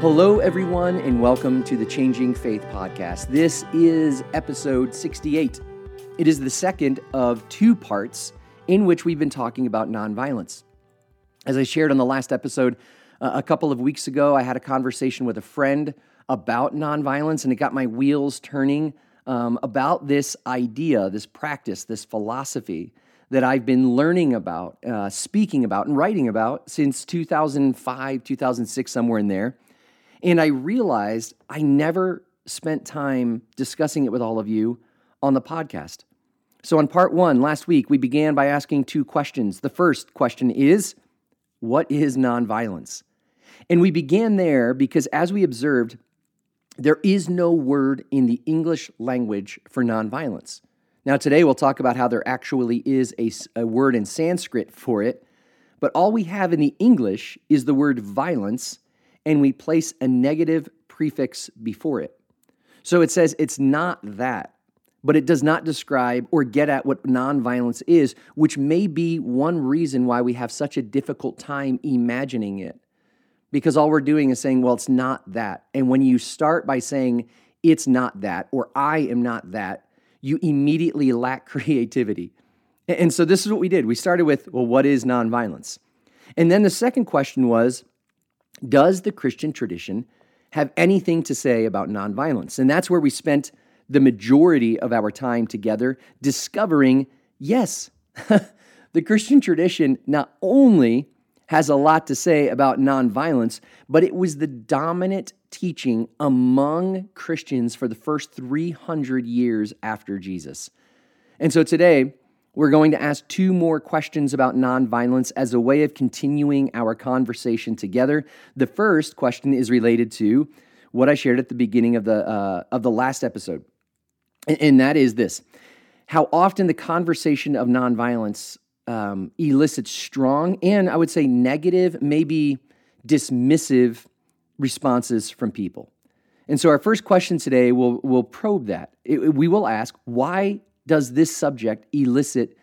Hello, everyone, and welcome to the Changing Faith Podcast. This is episode 68. It is the second of two parts in which we've been talking about nonviolence. As I shared on the last episode uh, a couple of weeks ago, I had a conversation with a friend about nonviolence, and it got my wheels turning um, about this idea, this practice, this philosophy that I've been learning about, uh, speaking about, and writing about since 2005, 2006, somewhere in there. And I realized I never spent time discussing it with all of you on the podcast. So, on part one, last week, we began by asking two questions. The first question is What is nonviolence? And we began there because, as we observed, there is no word in the English language for nonviolence. Now, today we'll talk about how there actually is a, a, word in Sanskrit for it, but all we have in the English is the word violence and we place a negative prefix before it. So it says it's not that, but it does not describe or get at what nonviolence is, which may be one reason why we have such a difficult time imagining it. Because all we're doing is saying, well, it's not that. And when you start by saying, it's not that, or I am not that, you immediately lack creativity. And so this is what we did. We started with, well, what is nonviolence? And then the second question was, does the Christian tradition have anything to say about nonviolence? And that's where we spent the majority of our time together discovering yes, the Christian tradition not only has a lot to say about nonviolence, but it was the dominant teaching among Christians for the first 300 years after Jesus. And so today, we're going to ask two more questions about nonviolence as a way of continuing our conversation together. The first question is related to what I shared at the beginning of the, uh, of the last episode, and that is this how often the conversation of nonviolence um, elicits strong and I would say negative, maybe dismissive responses from people. And so, our first question today will, will probe that. It, we will ask why does this subject elicit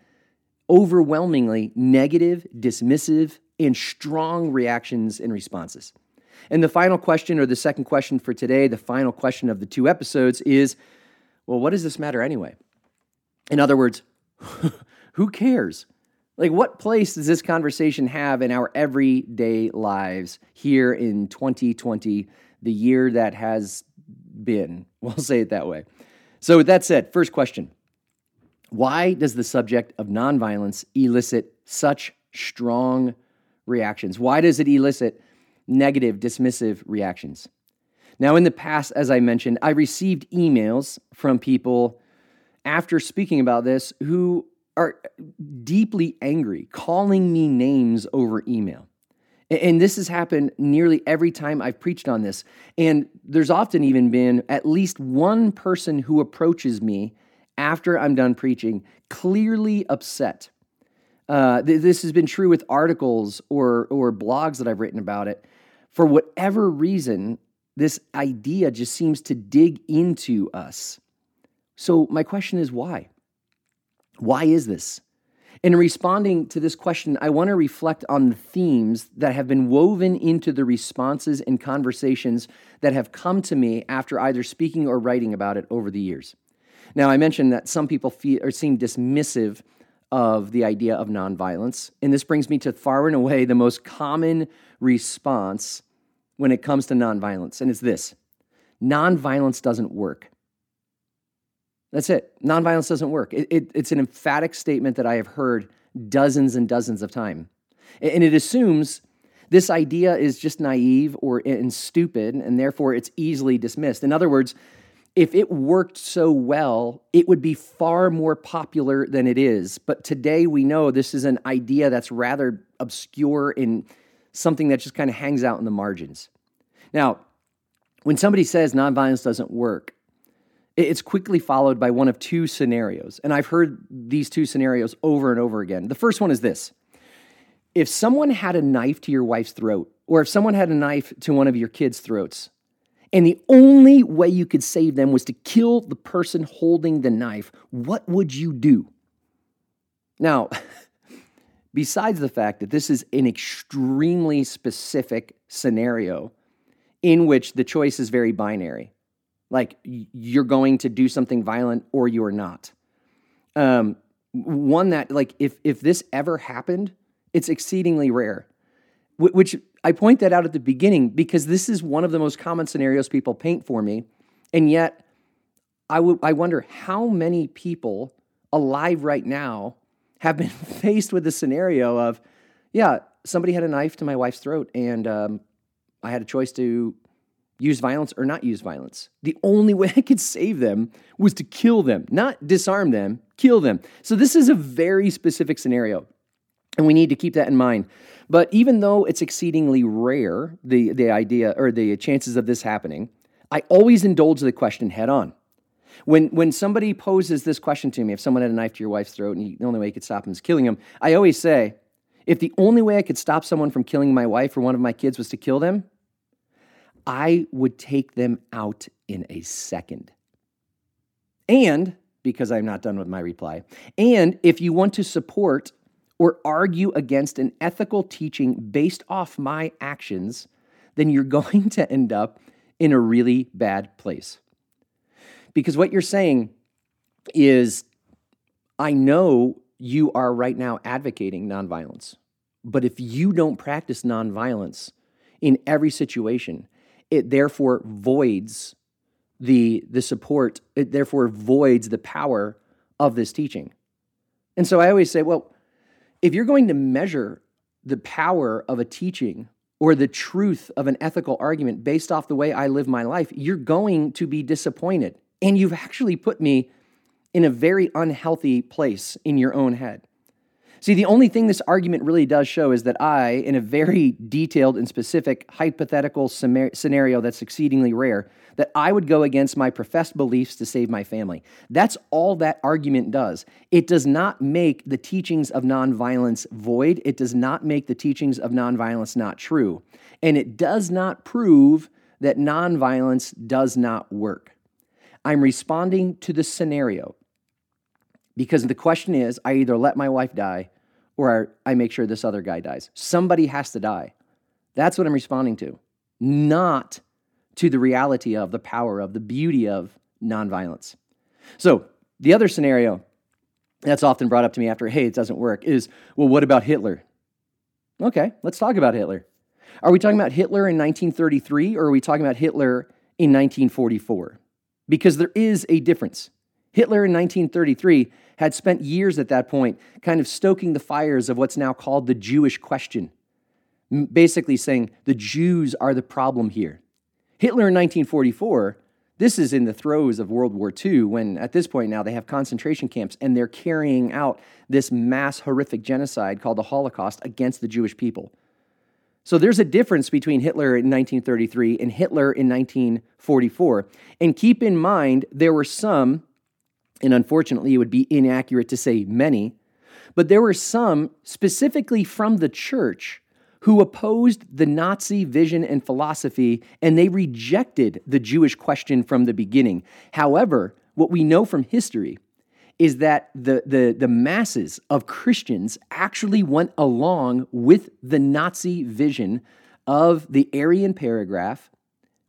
overwhelmingly negative, dismissive, and strong reactions and responses? And the final question, or the second question for today, the final question of the two episodes is well, what does this matter anyway? In other words, who cares? Like, what place does this conversation have in our everyday lives here in 2020, the year that has been? We'll say it that way. So, with that said, first question why does the subject of nonviolence elicit such strong reactions? Why does it elicit negative, dismissive reactions? Now, in the past, as I mentioned, I received emails from people after speaking about this who are deeply angry, calling me names over email. And this has happened nearly every time I've preached on this. And there's often even been at least one person who approaches me after I'm done preaching, clearly upset. Uh, th- this has been true with articles or, or blogs that I've written about it. For whatever reason, this idea just seems to dig into us. So, my question is why? Why is this? In responding to this question, I want to reflect on the themes that have been woven into the responses and conversations that have come to me after either speaking or writing about it over the years. Now, I mentioned that some people feel or seem dismissive of the idea of nonviolence, and this brings me to far and away the most common response when it comes to nonviolence, and it's this nonviolence doesn't work. That's it. Nonviolence doesn't work. It, it, it's an emphatic statement that I have heard dozens and dozens of times. And it assumes this idea is just naive or and stupid, and therefore it's easily dismissed. In other words, if it worked so well, it would be far more popular than it is. But today we know this is an idea that's rather obscure and something that just kind of hangs out in the margins. Now, when somebody says nonviolence doesn't work, it's quickly followed by one of two scenarios. And I've heard these two scenarios over and over again. The first one is this if someone had a knife to your wife's throat, or if someone had a knife to one of your kids' throats, and the only way you could save them was to kill the person holding the knife, what would you do? Now, besides the fact that this is an extremely specific scenario, in which the choice is very binary. Like you're going to do something violent or you're not. Um, one that like if if this ever happened, it's exceedingly rare. Which I point that out at the beginning because this is one of the most common scenarios people paint for me, and yet I, w- I wonder how many people alive right now have been faced with the scenario of, yeah, somebody had a knife to my wife's throat, and um, I had a choice to use violence or not use violence. The only way I could save them was to kill them, not disarm them, kill them. So this is a very specific scenario. And we need to keep that in mind. But even though it's exceedingly rare, the, the idea or the chances of this happening, I always indulge the question head on. When, when somebody poses this question to me, if someone had a knife to your wife's throat and the only way you could stop him is killing him, I always say, if the only way I could stop someone from killing my wife or one of my kids was to kill them, I would take them out in a second. And, because I'm not done with my reply, and if you want to support or argue against an ethical teaching based off my actions, then you're going to end up in a really bad place. Because what you're saying is, I know you are right now advocating nonviolence, but if you don't practice nonviolence in every situation, it therefore voids the, the support, it therefore voids the power of this teaching. And so I always say, well, if you're going to measure the power of a teaching or the truth of an ethical argument based off the way I live my life, you're going to be disappointed. And you've actually put me in a very unhealthy place in your own head. See, the only thing this argument really does show is that I, in a very detailed and specific hypothetical scenario that's exceedingly rare, that I would go against my professed beliefs to save my family. That's all that argument does. It does not make the teachings of nonviolence void, it does not make the teachings of nonviolence not true. And it does not prove that nonviolence does not work. I'm responding to the scenario because the question is I either let my wife die or I make sure this other guy dies. Somebody has to die. That's what I'm responding to, not to the reality of the power of the beauty of nonviolence. So, the other scenario that's often brought up to me after, hey, it doesn't work, is well, what about Hitler? Okay, let's talk about Hitler. Are we talking about Hitler in 1933 or are we talking about Hitler in 1944? Because there is a difference. Hitler in 1933 had spent years at that point kind of stoking the fires of what's now called the Jewish question, basically saying the Jews are the problem here. Hitler in 1944, this is in the throes of World War II, when at this point now they have concentration camps and they're carrying out this mass horrific genocide called the Holocaust against the Jewish people. So there's a difference between Hitler in 1933 and Hitler in 1944. And keep in mind, there were some and unfortunately, it would be inaccurate to say many, but there were some, specifically from the church, who opposed the Nazi vision and philosophy, and they rejected the Jewish question from the beginning. However, what we know from history is that the, the, the masses of Christians actually went along with the Nazi vision of the Aryan paragraph,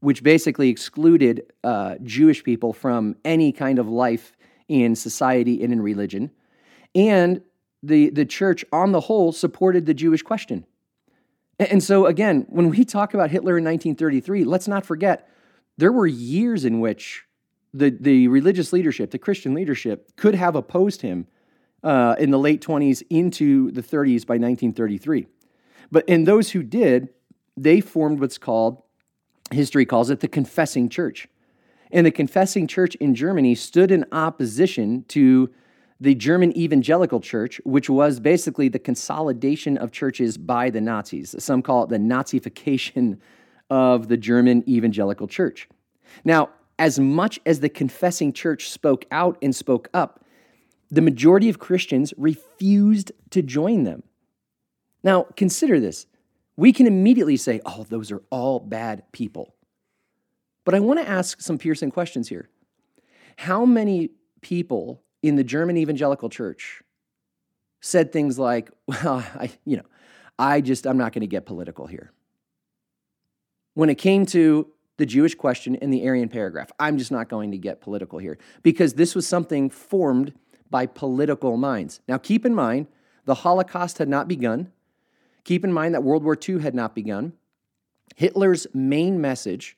which basically excluded uh, Jewish people from any kind of life in society and in religion. And the, the church, on the whole, supported the Jewish question. And so, again, when we talk about Hitler in 1933, let's not forget there were years in which the, the religious leadership, the Christian leadership, could have opposed him uh, in the late 20s into the 30s by 1933. But in those who did, they formed what's called, history calls it the confessing church. And the confessing church in Germany stood in opposition to the German evangelical church, which was basically the consolidation of churches by the Nazis. Some call it the Nazification of the German evangelical church. Now, as much as the confessing church spoke out and spoke up, the majority of Christians refused to join them. Now, consider this. We can immediately say, oh, those are all bad people. But I want to ask some piercing questions here. How many people in the German evangelical church said things like, well, I, you know, I just, I'm not going to get political here. when it came to the Jewish question in the Aryan paragraph. I'm just not going to get political here because this was something formed by political minds. Now, keep in mind, the Holocaust had not begun. Keep in mind that World War II had not begun. Hitler's main message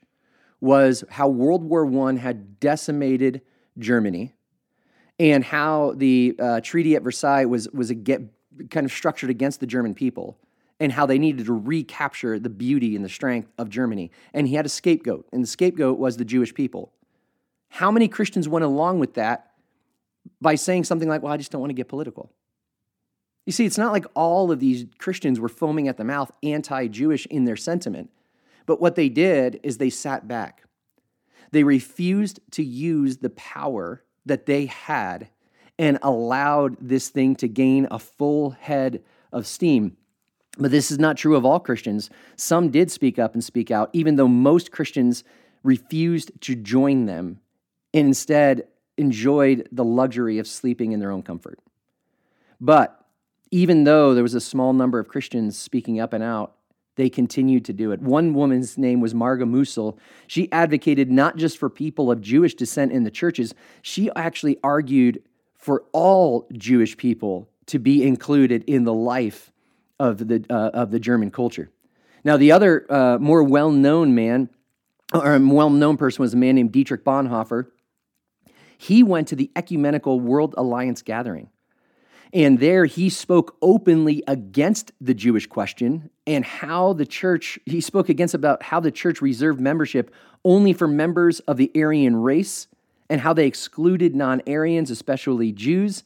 was how World War I had decimated Germany and how the uh, treaty at Versailles was, was a get, kind of structured against the German people and how they needed to recapture the beauty and the strength of Germany. And he had a scapegoat, and the scapegoat was the Jewish people. How many Christians went along with that by saying something like, Well, I just don't want to get political? You see, it's not like all of these Christians were foaming at the mouth anti Jewish in their sentiment. But what they did is they sat back. They refused to use the power that they had and allowed this thing to gain a full head of steam. But this is not true of all Christians. Some did speak up and speak out, even though most Christians refused to join them and instead enjoyed the luxury of sleeping in their own comfort. But even though there was a small number of Christians speaking up and out, they continued to do it. One woman's name was Marga Meusel. She advocated not just for people of Jewish descent in the churches, she actually argued for all Jewish people to be included in the life of the, uh, of the German culture. Now, the other uh, more well known man, or a well known person, was a man named Dietrich Bonhoeffer. He went to the Ecumenical World Alliance gathering. And there he spoke openly against the Jewish question and how the church, he spoke against about how the church reserved membership only for members of the Aryan race and how they excluded non Aryans, especially Jews.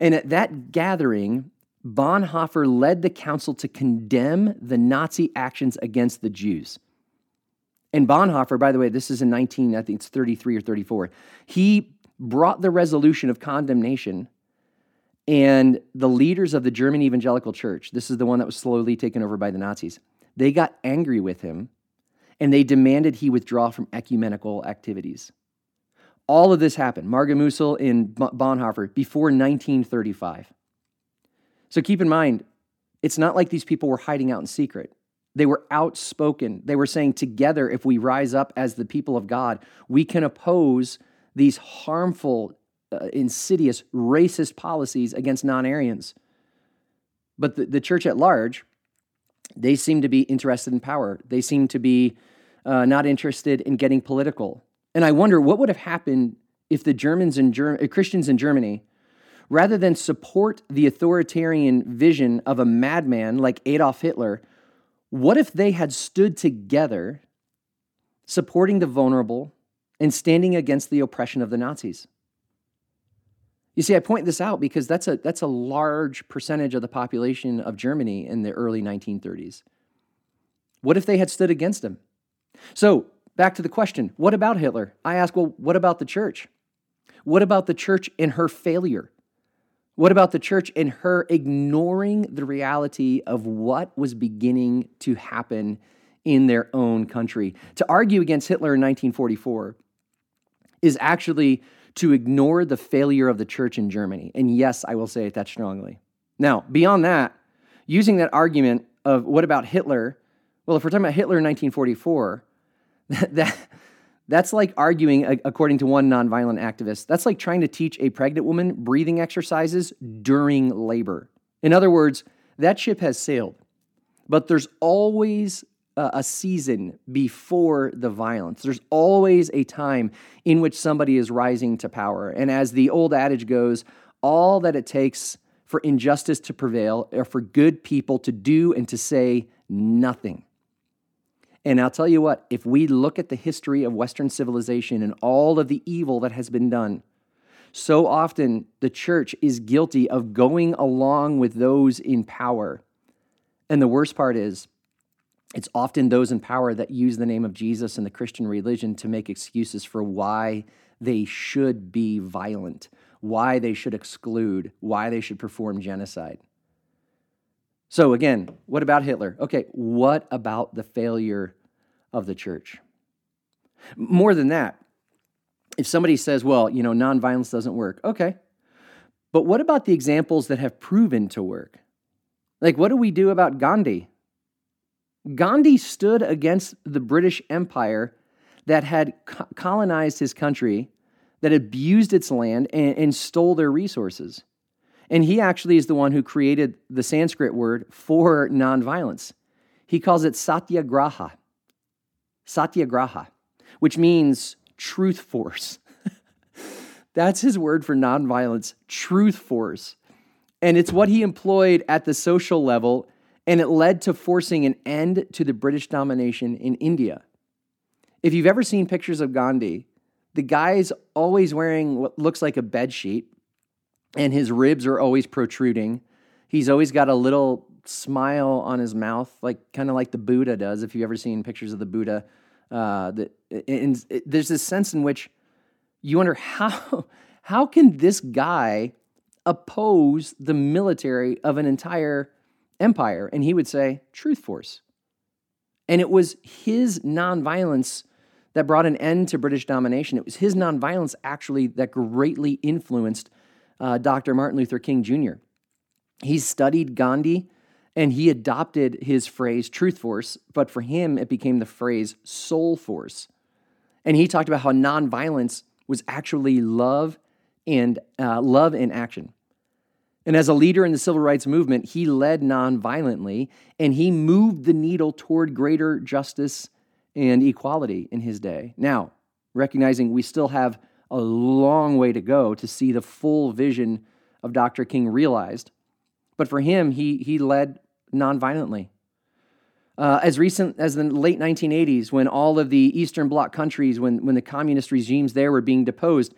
And at that gathering, Bonhoeffer led the council to condemn the Nazi actions against the Jews. And Bonhoeffer, by the way, this is in 19, I think it's 33 or 34, he brought the resolution of condemnation. And the leaders of the German evangelical church, this is the one that was slowly taken over by the Nazis, they got angry with him and they demanded he withdraw from ecumenical activities. All of this happened, Marga Meusel and Bonhoeffer, before 1935. So keep in mind, it's not like these people were hiding out in secret. They were outspoken. They were saying, together, if we rise up as the people of God, we can oppose these harmful, uh, insidious, racist policies against non Aryans. But the, the, church at large, they seem to be interested in power. They seem to be uh, not interested in getting political. And I wonder what would have happened if the Germans and Ger- Christians in Germany rather than support the authoritarian vision of a madman like Adolf Hitler, what if they had stood together supporting the vulnerable and standing against the oppression of the Nazis? You see, I point this out because that's a, that's a large percentage of the population of Germany in the early 1930s. What if they had stood against him? So, back to the question what about Hitler? I ask, well, what about the church? What about the church and her failure? What about the church and her ignoring the reality of what was beginning to happen in their own country? To argue against Hitler in 1944 is actually to ignore the failure of the church in Germany. And yes, I will say it that strongly. Now, beyond that, using that argument of what about Hitler? Well, if we're talking about Hitler in 1944, that, that's like arguing, according to one nonviolent activist, that's like trying to teach a pregnant woman breathing exercises during labor. In other words, that ship has sailed, but there's always a season before the violence. There's always a time in which somebody is rising to power. And as the old adage goes, all that it takes for injustice to prevail are for good people to do and to say nothing. And I'll tell you what, if we look at the history of Western civilization and all of the evil that has been done, so often the church is guilty of going along with those in power. And the worst part is, it's often those in power that use the name of Jesus and the Christian religion to make excuses for why they should be violent, why they should exclude, why they should perform genocide. So, again, what about Hitler? Okay, what about the failure of the church? More than that, if somebody says, well, you know, nonviolence doesn't work, okay. But what about the examples that have proven to work? Like, what do we do about Gandhi? Gandhi stood against the British Empire that had colonized his country, that abused its land, and, and stole their resources. And he actually is the one who created the Sanskrit word for nonviolence. He calls it satyagraha. Satyagraha, which means truth force. That's his word for nonviolence, truth force. And it's what he employed at the social level, and it led to forcing an end to the British domination in India. If you've ever seen pictures of Gandhi, the guy's always wearing what looks like a bed sheet, and his ribs are always protruding. He's always got a little smile on his mouth, like kind of like the Buddha does. If you've ever seen pictures of the Buddha, uh, that and there's this sense in which you wonder how how can this guy oppose the military of an entire empire? And he would say, Truth Force. And it was his nonviolence that brought an end to British domination. It was his nonviolence actually that greatly influenced uh, Dr. Martin Luther King Jr. He studied Gandhi and he adopted his phrase truth force, but for him, it became the phrase soul force. And he talked about how nonviolence was actually love and uh, love in action. And as a leader in the civil rights movement, he led nonviolently and he moved the needle toward greater justice and equality in his day. Now, recognizing we still have a long way to go to see the full vision of Dr. King realized, but for him, he, he led nonviolently. Uh, as recent as the late 1980s, when all of the Eastern Bloc countries, when, when the communist regimes there were being deposed,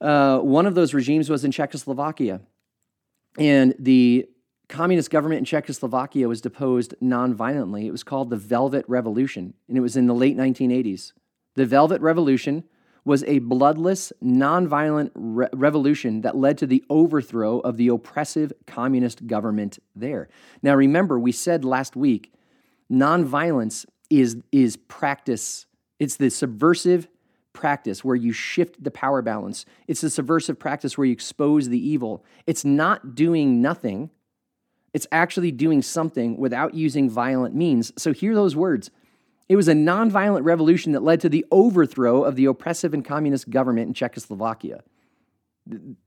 uh, one of those regimes was in Czechoslovakia. And the communist government in Czechoslovakia was deposed nonviolently. It was called the Velvet Revolution, and it was in the late 1980s. The Velvet Revolution was a bloodless, nonviolent re- revolution that led to the overthrow of the oppressive communist government there. Now, remember, we said last week nonviolence is, is practice, it's the subversive practice where you shift the power balance. It's the subversive practice where you expose the evil. It's not doing nothing, it's actually doing something without using violent means. So, hear those words. It was a nonviolent revolution that led to the overthrow of the oppressive and communist government in Czechoslovakia.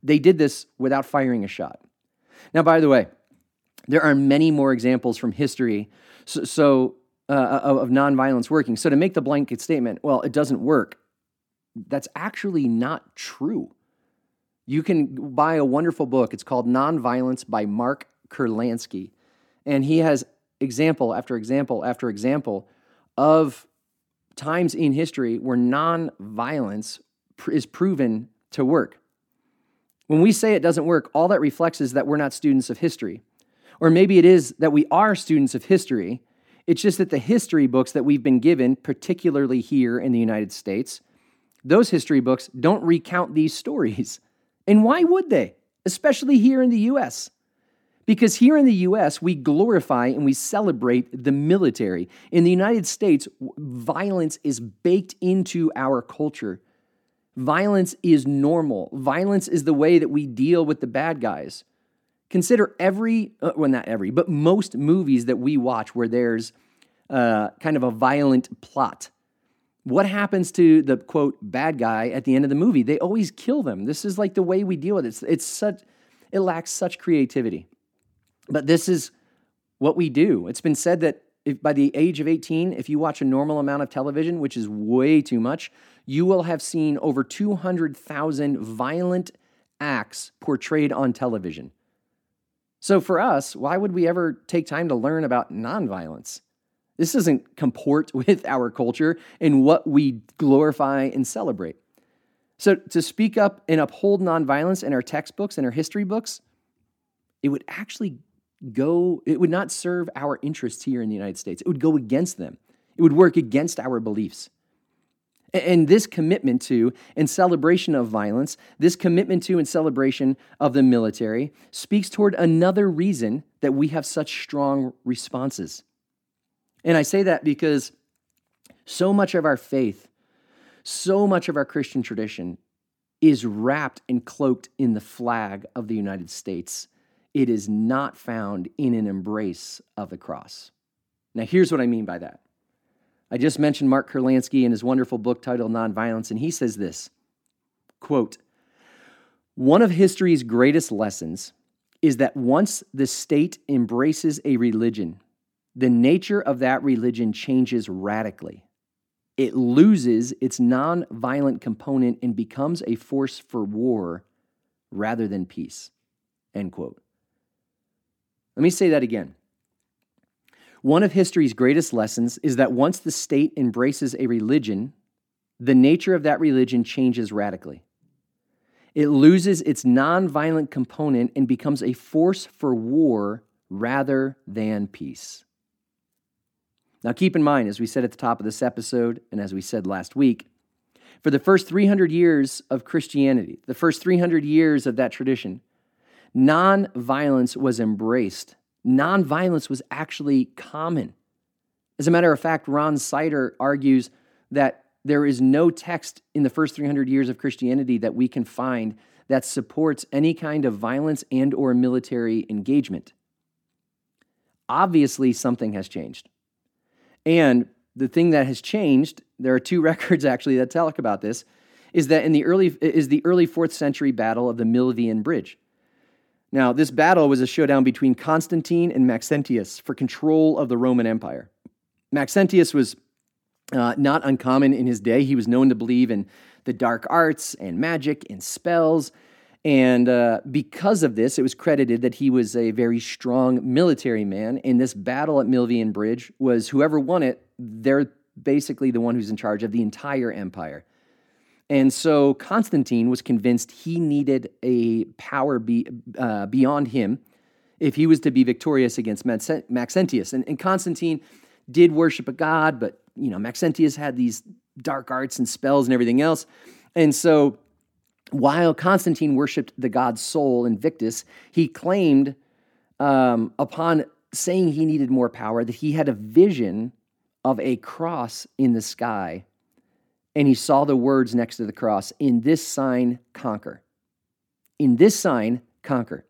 They did this without firing a shot. Now, by the way, there are many more examples from history so, so uh, of nonviolence working. So, to make the blanket statement, well, it doesn't work, that's actually not true. You can buy a wonderful book. It's called Nonviolence by Mark Kurlansky. And he has example after example after example of times in history where nonviolence is proven to work. When we say it doesn't work, all that reflects is that we're not students of history. Or maybe it is that we are students of history. It's just that the history books that we've been given, particularly here in the United States, those history books don't recount these stories. And why would they? Especially here in the US. Because here in the US, we glorify and we celebrate the military. In the United States, violence is baked into our culture. Violence is normal. Violence is the way that we deal with the bad guys. Consider every, uh, well, not every, but most movies that we watch where there's uh, kind of a violent plot. What happens to the quote bad guy at the end of the movie? They always kill them. This is like the way we deal with it. It's, it's such, it lacks such creativity. But this is what we do. It's been said that if by the age of 18, if you watch a normal amount of television, which is way too much, you will have seen over 200,000 violent acts portrayed on television. So for us, why would we ever take time to learn about nonviolence? This doesn't comport with our culture and what we glorify and celebrate. So to speak up and uphold nonviolence in our textbooks and our history books, it would actually go, it would not serve our interests here in the United States. It would go against them. It would work against our beliefs. And this commitment to and celebration of violence, this commitment to and celebration of the military, speaks toward another reason that we have such strong responses. And I say that because so much of our faith, so much of our Christian tradition is wrapped and cloaked in the flag of the United States it is not found in an embrace of the cross. Now, here's what I mean by that. I just mentioned Mark Kurlansky in his wonderful book titled Nonviolence, and he says this quote, One of history's greatest lessons is that once the state embraces a religion, the nature of that religion changes radically. It loses its nonviolent component and becomes a force for war rather than peace. End quote. Let me say that again. One of history's greatest lessons is that once the state embraces a religion, the nature of that religion changes radically. It loses its nonviolent component and becomes a force for war rather than peace. Now, keep in mind, as we said at the top of this episode, and as we said last week, for the first 300 years of Christianity, the first 300 years of that tradition, nonviolence was embraced nonviolence was actually common. As a matter of fact, Ron Sider argues that there is no text in the first 300 years of Christianity that we can find that supports any kind of violence and or military engagement. Obviously something has changed. And the thing that has changed, there are two records actually that talk about this, is that in the early is the early 4th century battle of the Milvian Bridge. Now, this battle was a showdown between Constantine and Maxentius for control of the Roman Empire. Maxentius was uh, not uncommon in his day. He was known to believe in the dark arts and magic and spells. And uh, because of this, it was credited that he was a very strong military man. And this battle at Milvian Bridge was whoever won it, they're basically the one who's in charge of the entire empire. And so Constantine was convinced he needed a power be, uh, beyond him if he was to be victorious against Maxentius. And, and Constantine did worship a god, but you know Maxentius had these dark arts and spells and everything else. And so while Constantine worshipped the god Sol Invictus, he claimed um, upon saying he needed more power that he had a vision of a cross in the sky and he saw the words next to the cross In this sign, conquer. In this sign, conquer.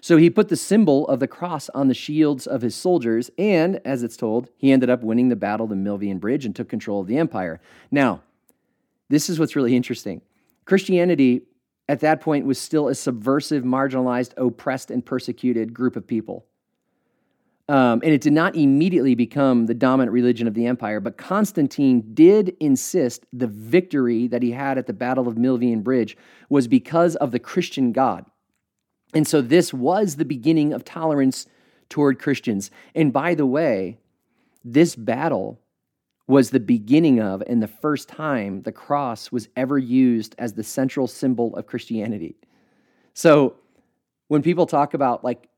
So he put the symbol of the cross on the shields of his soldiers, and as it's told, he ended up winning the battle of the Milvian Bridge and took control of the empire. Now, this is what's really interesting. Christianity at that point was still a subversive, marginalized, oppressed, and persecuted group of people. Um, and it did not immediately become the dominant religion of the empire, but Constantine did insist the victory that he had at the Battle of Milvian Bridge was because of the Christian God. And so this was the beginning of tolerance toward Christians. And by the way, this battle was the beginning of and the first time the cross was ever used as the central symbol of Christianity. So when people talk about like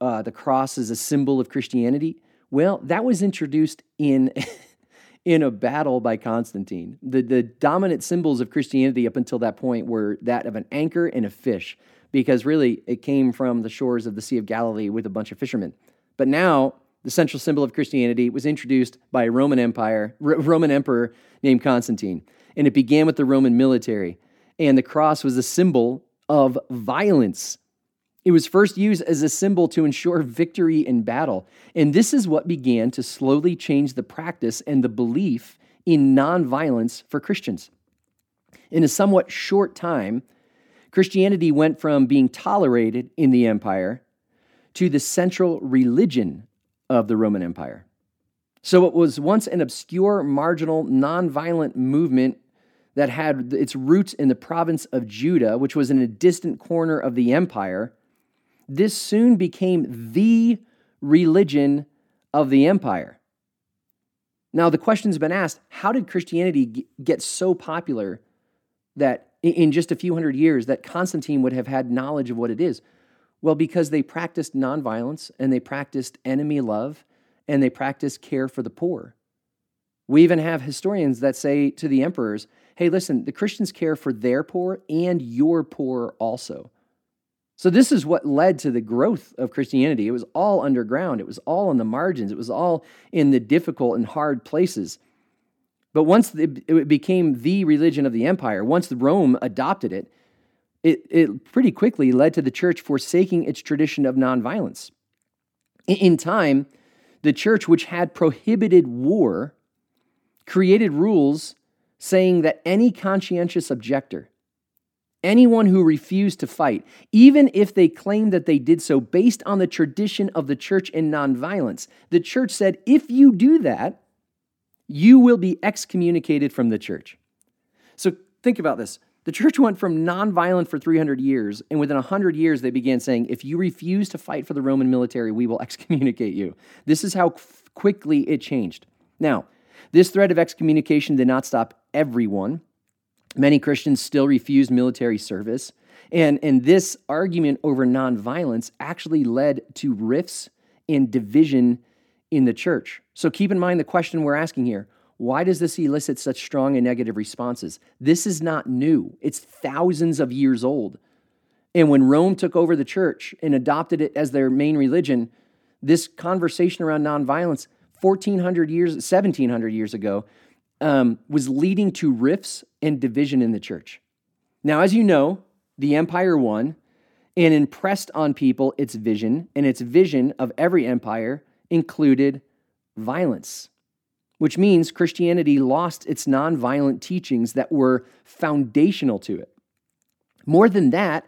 uh, the cross as a symbol of Christianity? Well, that was introduced in, in a battle by Constantine. The, the dominant symbols of Christianity up until that point were that of an anchor and a fish, because really it came from the shores of the Sea of Galilee with a bunch of fishermen. But now, the central symbol of Christianity was introduced by a Roman Empire, R- Roman emperor named Constantine, and it began with the Roman military. And the cross was a symbol of violence it was first used as a symbol to ensure victory in battle. And this is what began to slowly change the practice and the belief in nonviolence for Christians. In a somewhat short time, Christianity went from being tolerated in the empire to the central religion of the Roman Empire. So it was once an obscure, marginal, nonviolent movement that had its roots in the province of Judah, which was in a distant corner of the empire this soon became the religion of the empire. Now, the question's been asked how did Christianity get so popular that in just a few hundred years that Constantine would have had knowledge of what it is? Well, because they practiced nonviolence and they practiced enemy love and they practiced care for the poor. We even have historians that say to the emperors, hey, listen, the Christians care for their poor and your poor also. So, this is what led to the growth of Christianity. It was all underground, it was all on the margins, it was all in the difficult and hard places. But once it became the religion of the empire, once Rome adopted it, it, it pretty quickly led to the church forsaking its tradition of nonviolence. In time, the church, which had prohibited war, created rules saying that any conscientious objector, anyone who refused to fight, even if they claimed that they did so based on the tradition of the church and nonviolence, the church said, if you do that, you will be excommunicated from the church. So think about this. The church went from nonviolent for 300 years, and within 100 years, they began saying, if you refuse to fight for the Roman military, we will excommunicate you. This is how quickly it changed. Now, this threat of excommunication did not stop everyone. Many Christians still refused military service. And, and this argument over nonviolence actually led to rifts and division in the church. So keep in mind the question we're asking here why does this elicit such strong and negative responses? This is not new, it's thousands of years old. And when Rome took over the church and adopted it as their main religion, this conversation around nonviolence, 1400 years, 1700 years ago, um, was leading to rifts and division in the church. Now, as you know, the empire won and impressed on people its vision, and its vision of every empire included violence which means Christianity lost its nonviolent teachings that were foundational to it. More than that,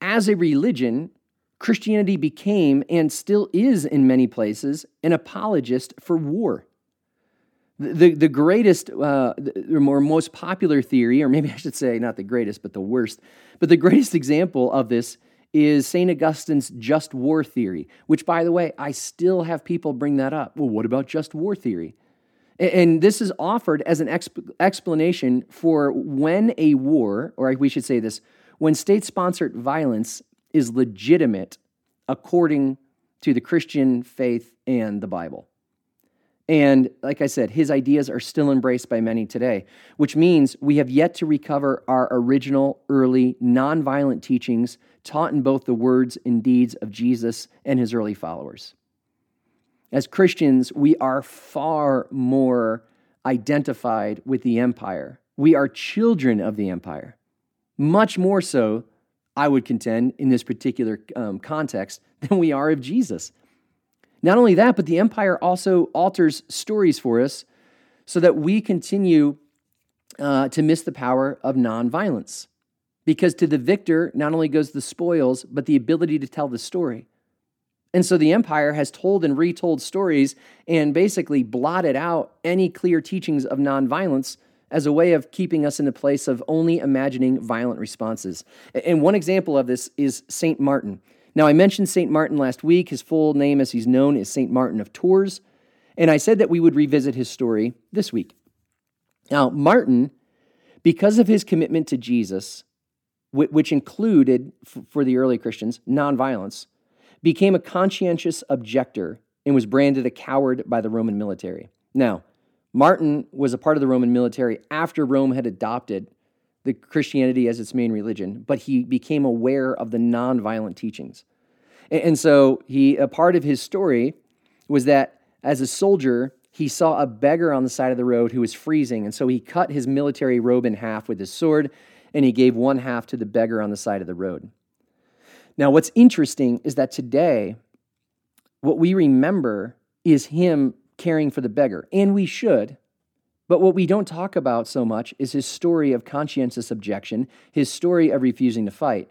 as a religion, Christianity became and still is in many places an apologist for war. The, the greatest, uh, more most popular theory, or maybe I should say not the greatest, but the worst, but the greatest example of this is St. Augustine's just war theory, which, by the way, I still have people bring that up. Well, what about just war theory? And this is offered as an exp- explanation for when a war, or we should say this, when state sponsored violence is legitimate according to the Christian faith and the Bible. And like I said, his ideas are still embraced by many today, which means we have yet to recover our original, early, nonviolent teachings taught in both the words and deeds of Jesus and his early followers. As Christians, we are far more identified with the empire. We are children of the empire. Much more so, I would contend, in this particular um, context, than we are of Jesus. Not only that, but the empire also alters stories for us so that we continue uh, to miss the power of nonviolence. Because to the victor not only goes the spoils, but the ability to tell the story. And so the empire has told and retold stories and basically blotted out any clear teachings of nonviolence as a way of keeping us in the place of only imagining violent responses. And one example of this is St. Martin. Now, I mentioned St. Martin last week. His full name, as he's known, is St. Martin of Tours. And I said that we would revisit his story this week. Now, Martin, because of his commitment to Jesus, which included, for the early Christians, nonviolence, became a conscientious objector and was branded a coward by the Roman military. Now, Martin was a part of the Roman military after Rome had adopted the Christianity as its main religion, but he became aware of the nonviolent teachings. And so he a part of his story was that as a soldier, he saw a beggar on the side of the road who was freezing, and so he cut his military robe in half with his sword, and he gave one half to the beggar on the side of the road. Now, what's interesting is that today, what we remember is him caring for the beggar, and we should. But what we don't talk about so much is his story of conscientious objection, his story of refusing to fight.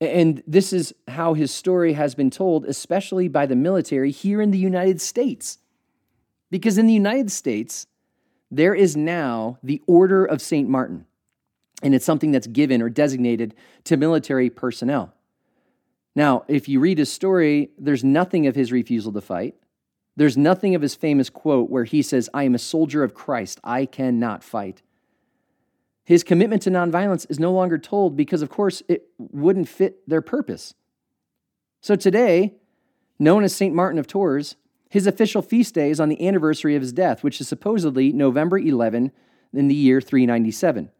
And this is how his story has been told, especially by the military here in the United States. Because in the United States, there is now the Order of St. Martin, and it's something that's given or designated to military personnel. Now, if you read his story, there's nothing of his refusal to fight. There's nothing of his famous quote where he says, I am a soldier of Christ, I cannot fight. His commitment to nonviolence is no longer told because, of course, it wouldn't fit their purpose. So today, known as St. Martin of Tours, his official feast day is on the anniversary of his death, which is supposedly November 11 in the year 397,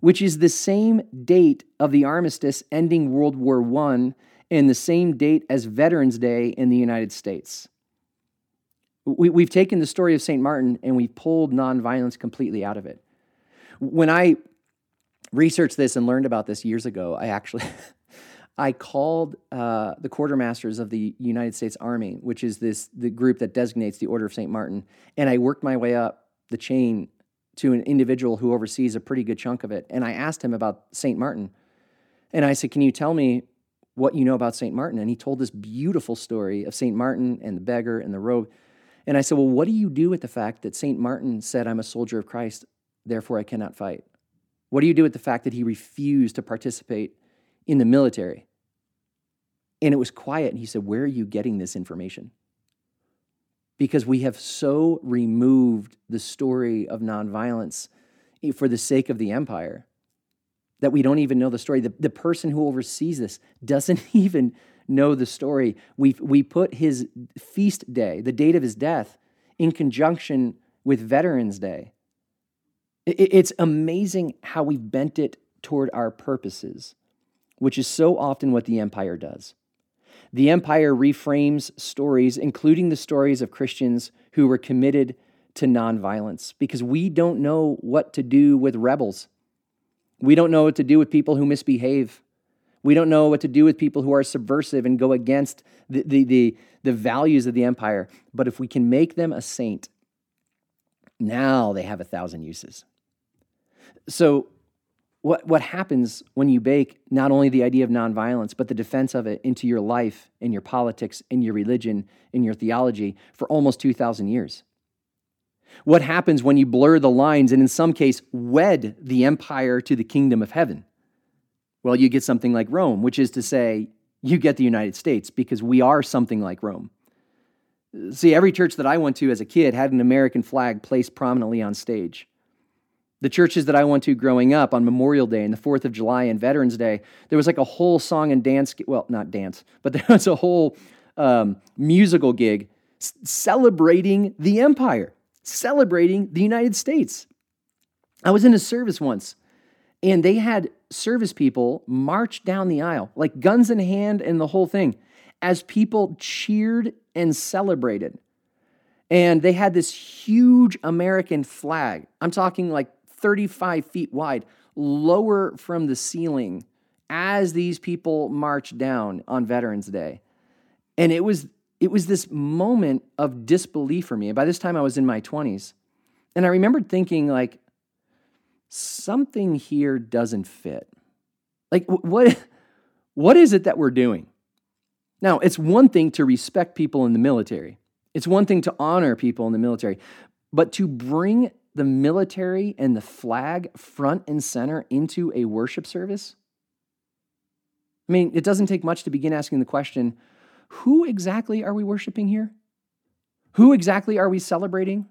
which is the same date of the armistice ending World War I in the same date as Veterans Day in the United States. We, have taken the story of St. Martin and we've pulled nonviolence completely out of it. When I researched this and learned about this years ago, I actually. I called uh, the quartermasters of the United States Army, which is this the group that designates the Order of St. Martin, and I worked my way up the chain to an individual who oversees a pretty good chunk of it. And I asked him about St. Martin. And I said, Can you tell me what you know about St. Martin? And he told this beautiful story of St. Martin and the beggar and the robe. And I said, Well, what do you do with the fact that St. Martin said, I'm a soldier of Christ, therefore I cannot fight? What do you do with the fact that he refused to participate in the military? And it was quiet. And he said, Where are you getting this information? Because we have so removed the story of nonviolence for the sake of the empire that we don't even know the story. The, the person who oversees this doesn't even know the story. We, we put his feast day, the date of his death, in conjunction with Veterans Day. It, it's amazing how we've bent it toward our purposes, which is so often what the empire does. The empire reframes stories, including the stories of Christians who were committed to nonviolence, because we don't know what to do with rebels. We don't know what to do with people who misbehave. We don't know what to do with people who are subversive and go against the, the, the, the values of the empire. But if we can make them a saint, now they have a thousand uses. So, what, what happens when you bake not only the idea of nonviolence, but the defense of it into your life, in your politics, in your religion, in your theology for almost 2,000 years? What happens when you blur the lines and, in some case, wed the empire to the kingdom of heaven? Well, you get something like Rome, which is to say, you get the United States because we are something like Rome. See, every church that I went to as a kid had an American flag placed prominently on stage. The churches that I went to growing up on Memorial Day and the 4th of July and Veterans Day, there was like a whole song and dance, well, not dance, but there was a whole um, musical gig celebrating the empire celebrating the United States. I was in a service once, and they had service people march down the aisle, like guns in hand and the whole thing, as people cheered and celebrated. And they had this huge American flag. I'm talking like 35 feet wide, lower from the ceiling as these people marched down on Veterans Day. And it was it was this moment of disbelief for me. And by this time, I was in my 20s. And I remembered thinking, like, something here doesn't fit. Like, what, what is it that we're doing? Now, it's one thing to respect people in the military, it's one thing to honor people in the military, but to bring the military and the flag front and center into a worship service? I mean, it doesn't take much to begin asking the question who exactly are we worshiping here? Who exactly are we celebrating?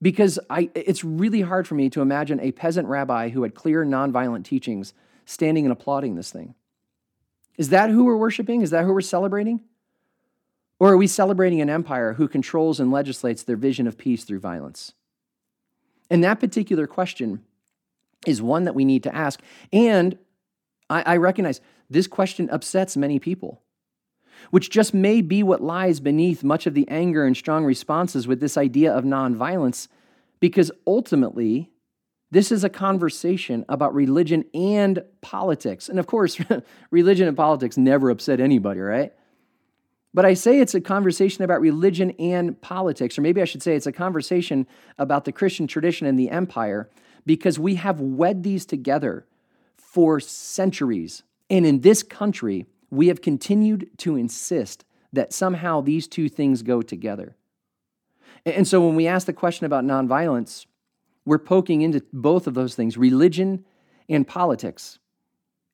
Because I, it's really hard for me to imagine a peasant rabbi who had clear nonviolent teachings standing and applauding this thing. Is that who we're worshiping? Is that who we're celebrating? Or are we celebrating an empire who controls and legislates their vision of peace through violence? And that particular question is one that we need to ask. And I, I recognize this question upsets many people which just may be what lies beneath much of the anger and strong responses with this idea of nonviolence, because ultimately, this is a conversation about religion and politics. And of course, religion and politics never upset anybody, right? But I say it's a conversation about religion and politics, or maybe I should say it's a conversation about the Christian tradition and the empire, because we have wed these together for centuries. And in this country, we have continued to insist that somehow these two things go together. And so when we ask the question about nonviolence, we're poking into both of those things religion and politics.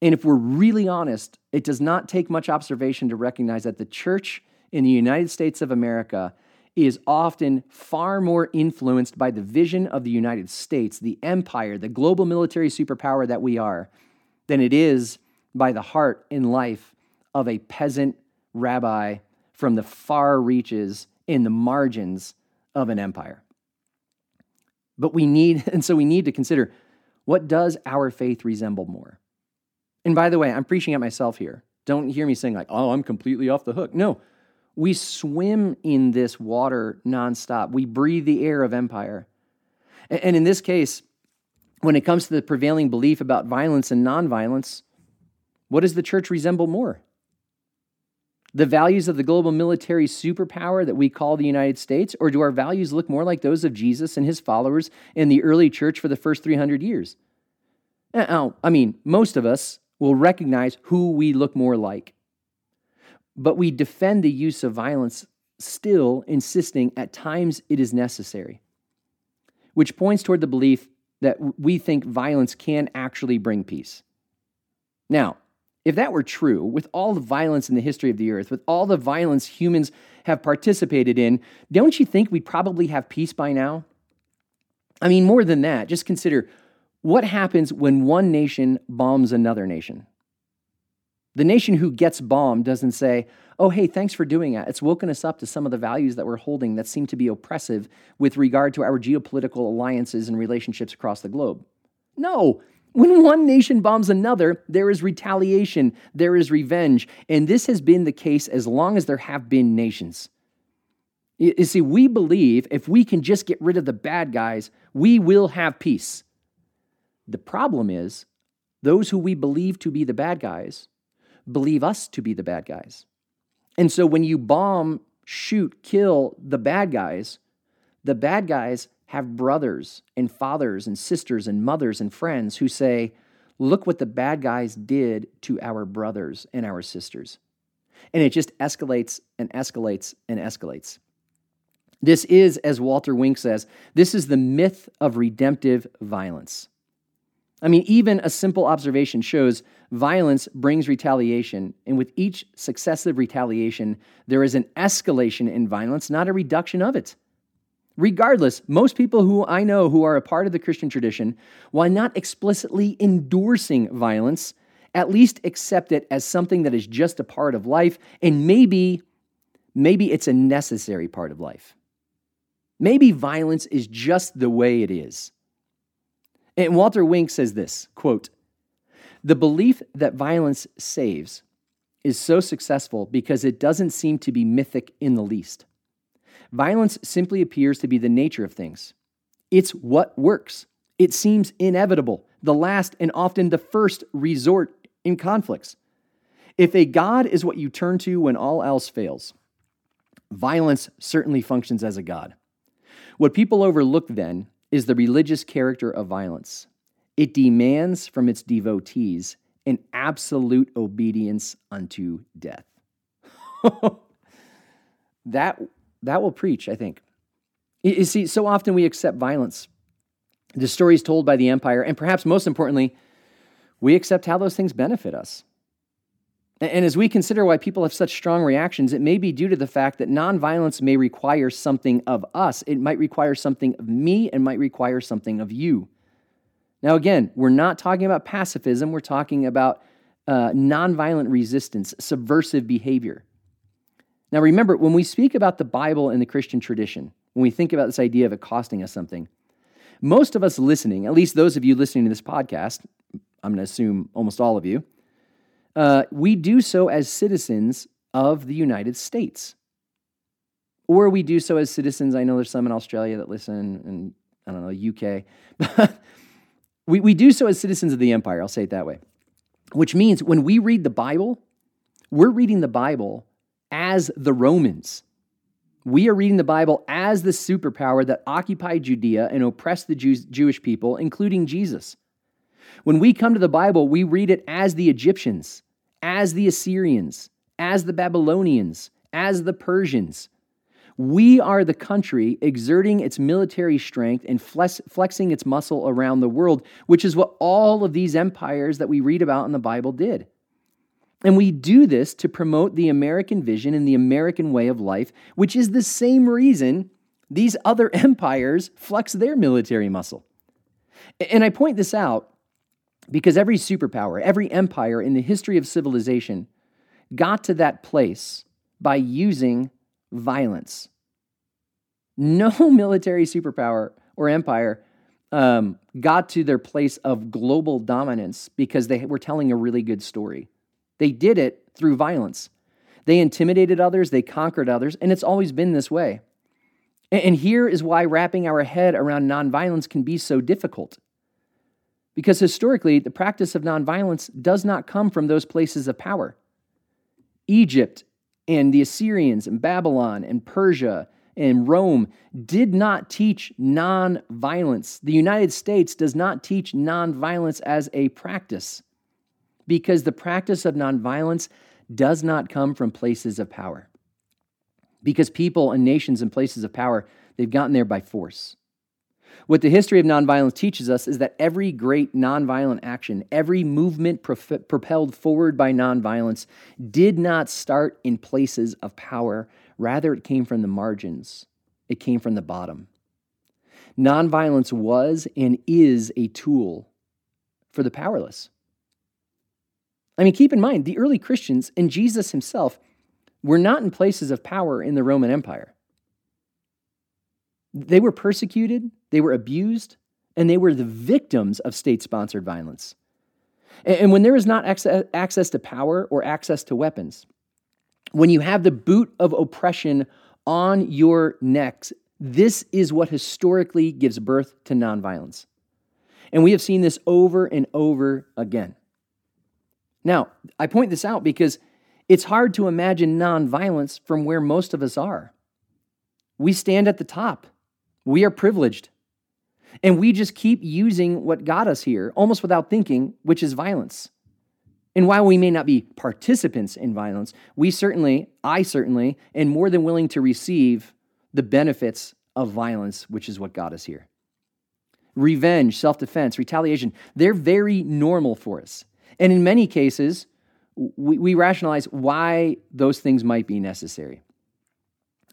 And if we're really honest, it does not take much observation to recognize that the church in the United States of America is often far more influenced by the vision of the United States, the empire, the global military superpower that we are, than it is by the heart and life of a peasant rabbi from the far reaches in the margins of an empire. But we need, and so we need to consider what does our faith resemble more? And by the way, I'm preaching at myself here. Don't hear me saying, like, oh, I'm completely off the hook. No, we swim in this water nonstop. We breathe the air of empire. And in this case, when it comes to the prevailing belief about violence and nonviolence, What does the church resemble more? The values of the global military superpower that we call the United States, or do our values look more like those of Jesus and his followers in the early church for the first 300 years? Now, I mean, most of us will recognize who we look more like. But we defend the use of violence, still insisting at times it is necessary, which points toward the belief that we think violence can actually bring peace. Now, if that were true, with all the violence in the history of the earth, with all the violence humans have participated in, don't you think we'd probably have peace by now? I mean, more than that, just consider what happens when one nation bombs another nation. The nation who gets bombed doesn't say, oh, hey, thanks for doing that. It's woken us up to some of the values that we're holding that seem to be oppressive with regard to our geopolitical alliances and relationships across the globe. No, when one nation bombs another, there is retaliation, there is revenge. And this has been the case as long as there have been nations. You see, we believe if we can just get rid of the bad guys, we will have peace. The problem is, those who we believe to be the bad guys believe us to be the bad guys. And so when you bomb, shoot, kill the bad guys, the bad guys have brothers and fathers and sisters and mothers and friends who say, Look what the bad guys did to our brothers and our sisters. And it just escalates and escalates and escalates. This is, as Walter Wink says, this is the myth of redemptive violence. I mean, even a simple observation shows violence brings retaliation, and with each successive retaliation, there is an escalation in violence, not a reduction of it. Regardless, most people who I know who are a part of the Christian tradition, while not explicitly endorsing violence, at least accept it as something that is just a part of life and maybe maybe it's a necessary part of life. Maybe violence is just the way it is. And Walter Wink says this, quote, "The belief that violence saves is so successful because it doesn't seem to be mythic in the least. Violence simply appears to be the nature of things. It's what works. It seems inevitable, the last and often the first resort in conflicts. If a God is what you turn to when all else fails, violence certainly functions as a God. What people overlook then is the religious character of violence. It demands from its devotees an absolute obedience unto death. that that will preach, I think. You see, so often we accept violence, the stories told by the empire, and perhaps most importantly, we accept how those things benefit us. And as we consider why people have such strong reactions, it may be due to the fact that nonviolence may require something of us. It might require something of me and might require something of you. Now, again, we're not talking about pacifism, we're talking about uh, nonviolent resistance, subversive behavior. Now, remember, when we speak about the Bible and the Christian tradition, when we think about this idea of it costing us something, most of us listening, at least those of you listening to this podcast, I'm going to assume almost all of you, uh, we do so as citizens of the United States. Or we do so as citizens. I know there's some in Australia that listen, and I don't know, UK. we, we do so as citizens of the empire, I'll say it that way. Which means when we read the Bible, we're reading the Bible as the Romans. We are reading the Bible as the superpower that occupied Judea and oppressed the Jews, Jewish people, including Jesus. When we come to the Bible, we read it as the Egyptians, as the Assyrians, as the Babylonians, as the Persians. We are the country exerting its military strength and flex, flexing its muscle around the world, which is what all of these empires that we read about in the Bible did. And we do this to promote the American vision and the American way of life, which is the same reason these other empires flex their military muscle. And I point this out because every superpower, every empire in the history of civilization got to that place by using violence. No military superpower or empire um, got to their place of global dominance because they were telling a really good story. They did it through violence. They intimidated others, they conquered others, and it's always been this way. And here is why wrapping our head around nonviolence can be so difficult. Because historically, the practice of nonviolence does not come from those places of power. Egypt and the Assyrians and Babylon and Persia and Rome did not teach nonviolence. The United States does not teach nonviolence as a practice because the practice of nonviolence does not come from places of power. Because people and nations and places of power, they've gotten there by force. What the history of nonviolence teaches us is that every great nonviolent action, every movement propelled forward by nonviolence, did not start in places of power. Rather, it came from the margins, it came from the bottom. Nonviolence was and is a tool for the powerless. I mean, keep in mind, the early Christians and Jesus himself were not in places of power in the Roman Empire. They were persecuted, they were abused, and they were the victims of state sponsored violence. And when there is not access to power or access to weapons, when you have the boot of oppression on your necks, this is what historically gives birth to nonviolence. And we have seen this over and over again. Now, I point this out because it's hard to imagine nonviolence from where most of us are. We stand at the top, we are privileged. And we just keep using what got us here, almost without thinking, which is violence. And while we may not be participants in violence, we certainly, I certainly, am more than willing to receive the benefits of violence, which is what got us here. Revenge, self defense, retaliation, they're very normal for us. And in many cases, we, we rationalize why those things might be necessary.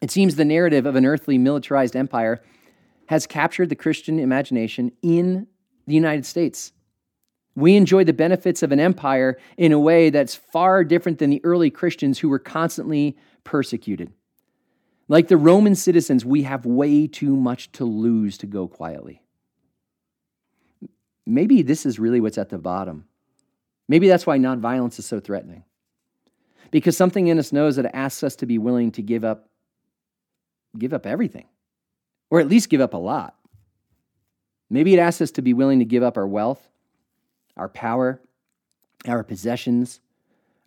It seems the narrative of an earthly militarized empire has captured the Christian imagination in the United States. We enjoy the benefits of an empire in a way that's far different than the early Christians who were constantly persecuted. Like the Roman citizens, we have way too much to lose to go quietly. Maybe this is really what's at the bottom. Maybe that's why nonviolence is so threatening. Because something in us knows that it asks us to be willing to give up give up everything or at least give up a lot. Maybe it asks us to be willing to give up our wealth, our power, our possessions,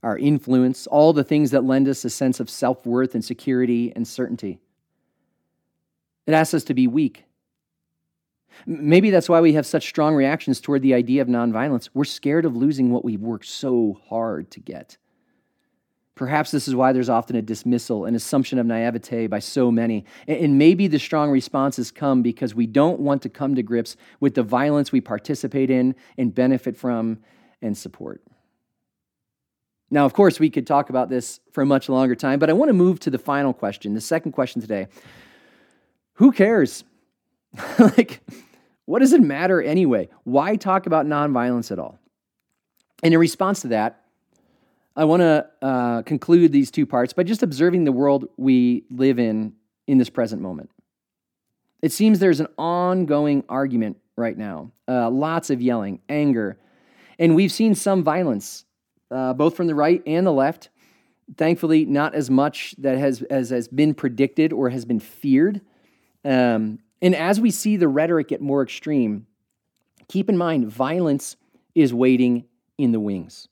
our influence, all the things that lend us a sense of self worth and security and certainty. It asks us to be weak. Maybe that's why we have such strong reactions toward the idea of nonviolence. We're scared of losing what we've worked so hard to get. Perhaps this is why there's often a dismissal, an assumption of naivete by so many. And maybe the strong responses come because we don't want to come to grips with the violence we participate in and benefit from and support. Now, of course, we could talk about this for a much longer time, but I want to move to the final question, the second question today. Who cares? like, what does it matter anyway? Why talk about nonviolence at all? And in response to that, I want to uh, conclude these two parts by just observing the world we live in in this present moment. It seems there's an ongoing argument right now, uh, lots of yelling, anger, and we've seen some violence, uh, both from the right and the left. Thankfully, not as much that has as has been predicted or has been feared. Um, and as we see the rhetoric get more extreme, keep in mind violence is waiting in the wings.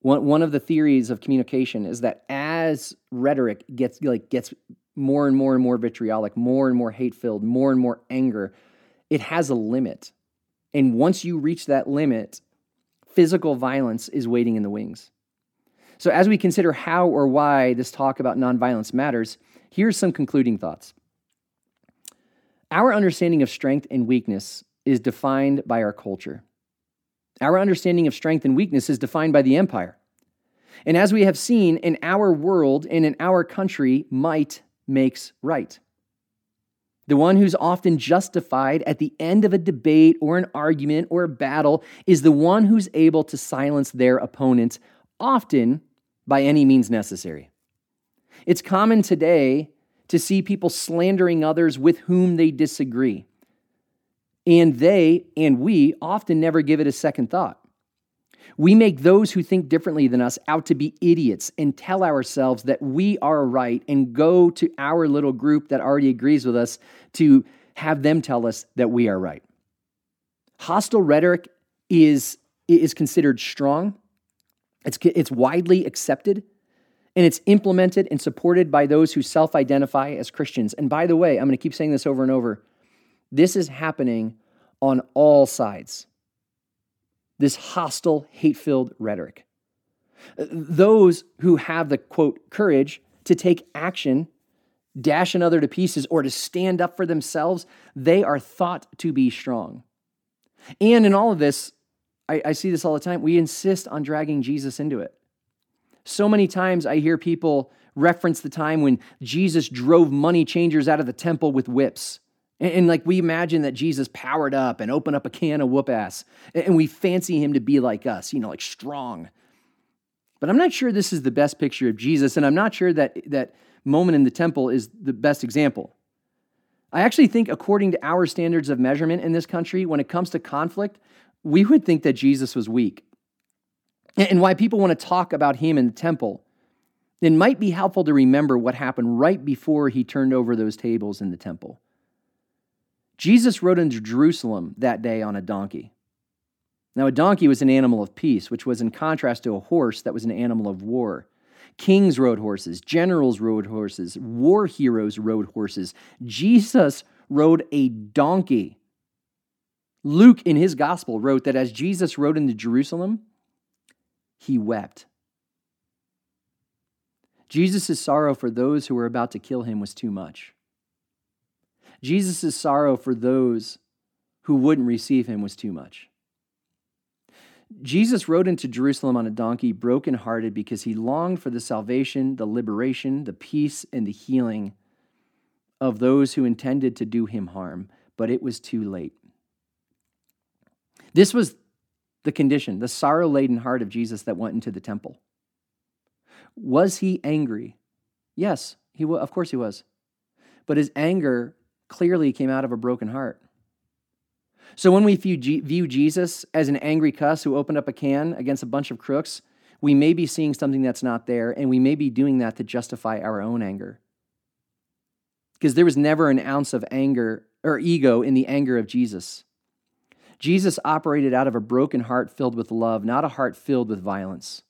One, of the theories of communication is that as rhetoric gets like gets more and more and more vitriolic, more and more hate filled, more and more anger, it has a limit. And once you reach that limit, physical violence is waiting in the wings. So, as we consider how or why this talk about nonviolence matters, here's some concluding thoughts. Our understanding of strength and weakness is defined by our culture. Our understanding of strength and weakness is defined by the empire. And as we have seen, in our world and in our country, might makes right. The one who's often justified at the end of a debate or an argument or a battle is the one who's able to silence their opponent, often by any means necessary. It's common today to see people slandering others with whom they disagree. And they and we often never give it a second thought. We make those who think differently than us out to be idiots and tell ourselves that we are right and go to our little group that already agrees with us to have them tell us that we are right. Hostile rhetoric is, is considered strong, it's, it's widely accepted, and it's implemented and supported by those who self identify as Christians. And by the way, I'm going to keep saying this over and over this is happening on all sides. This hostile, hate filled rhetoric. Those who have the quote, courage to take action, dash another to pieces, or to stand up for themselves, they are thought to be strong. And in all of this, I, I see this all the time, we insist on dragging Jesus into it. So many times I hear people reference the time when Jesus drove money changers out of the temple with whips. And, and, like we imagine that Jesus powered up and opened up a can of whoop ass. And we fancy him to be like us, you know, like strong. But I'm not sure this is the best picture of Jesus, and I'm not sure that that moment in the temple is the best example. I actually think, according to our standards of measurement in this country, when it comes to conflict, we would think that Jesus was weak. And why people want to talk about him in the temple, it might be helpful to remember what happened right before he turned over those tables in the temple. Jesus rode into Jerusalem that day on a donkey. Now, a donkey was an animal of peace, which was in contrast to a horse that was an animal of war. Kings rode horses, generals rode horses, war heroes rode horses. Jesus rode a donkey. Luke, in his gospel, wrote that as Jesus rode into Jerusalem, he wept. Jesus' sorrow for those who were about to kill him was too much. Jesus' sorrow for those who wouldn't receive him was too much. Jesus rode into Jerusalem on a donkey, brokenhearted, because he longed for the salvation, the liberation, the peace, and the healing of those who intended to do him harm, but it was too late. This was the condition, the sorrow laden heart of Jesus that went into the temple. Was he angry? Yes, he w- of course he was. But his anger clearly came out of a broken heart. So when we view Jesus as an angry cuss who opened up a can against a bunch of crooks, we may be seeing something that's not there, and we may be doing that to justify our own anger. Because there was never an ounce of anger or ego in the anger of Jesus. Jesus operated out of a broken heart filled with love, not a heart filled with violence.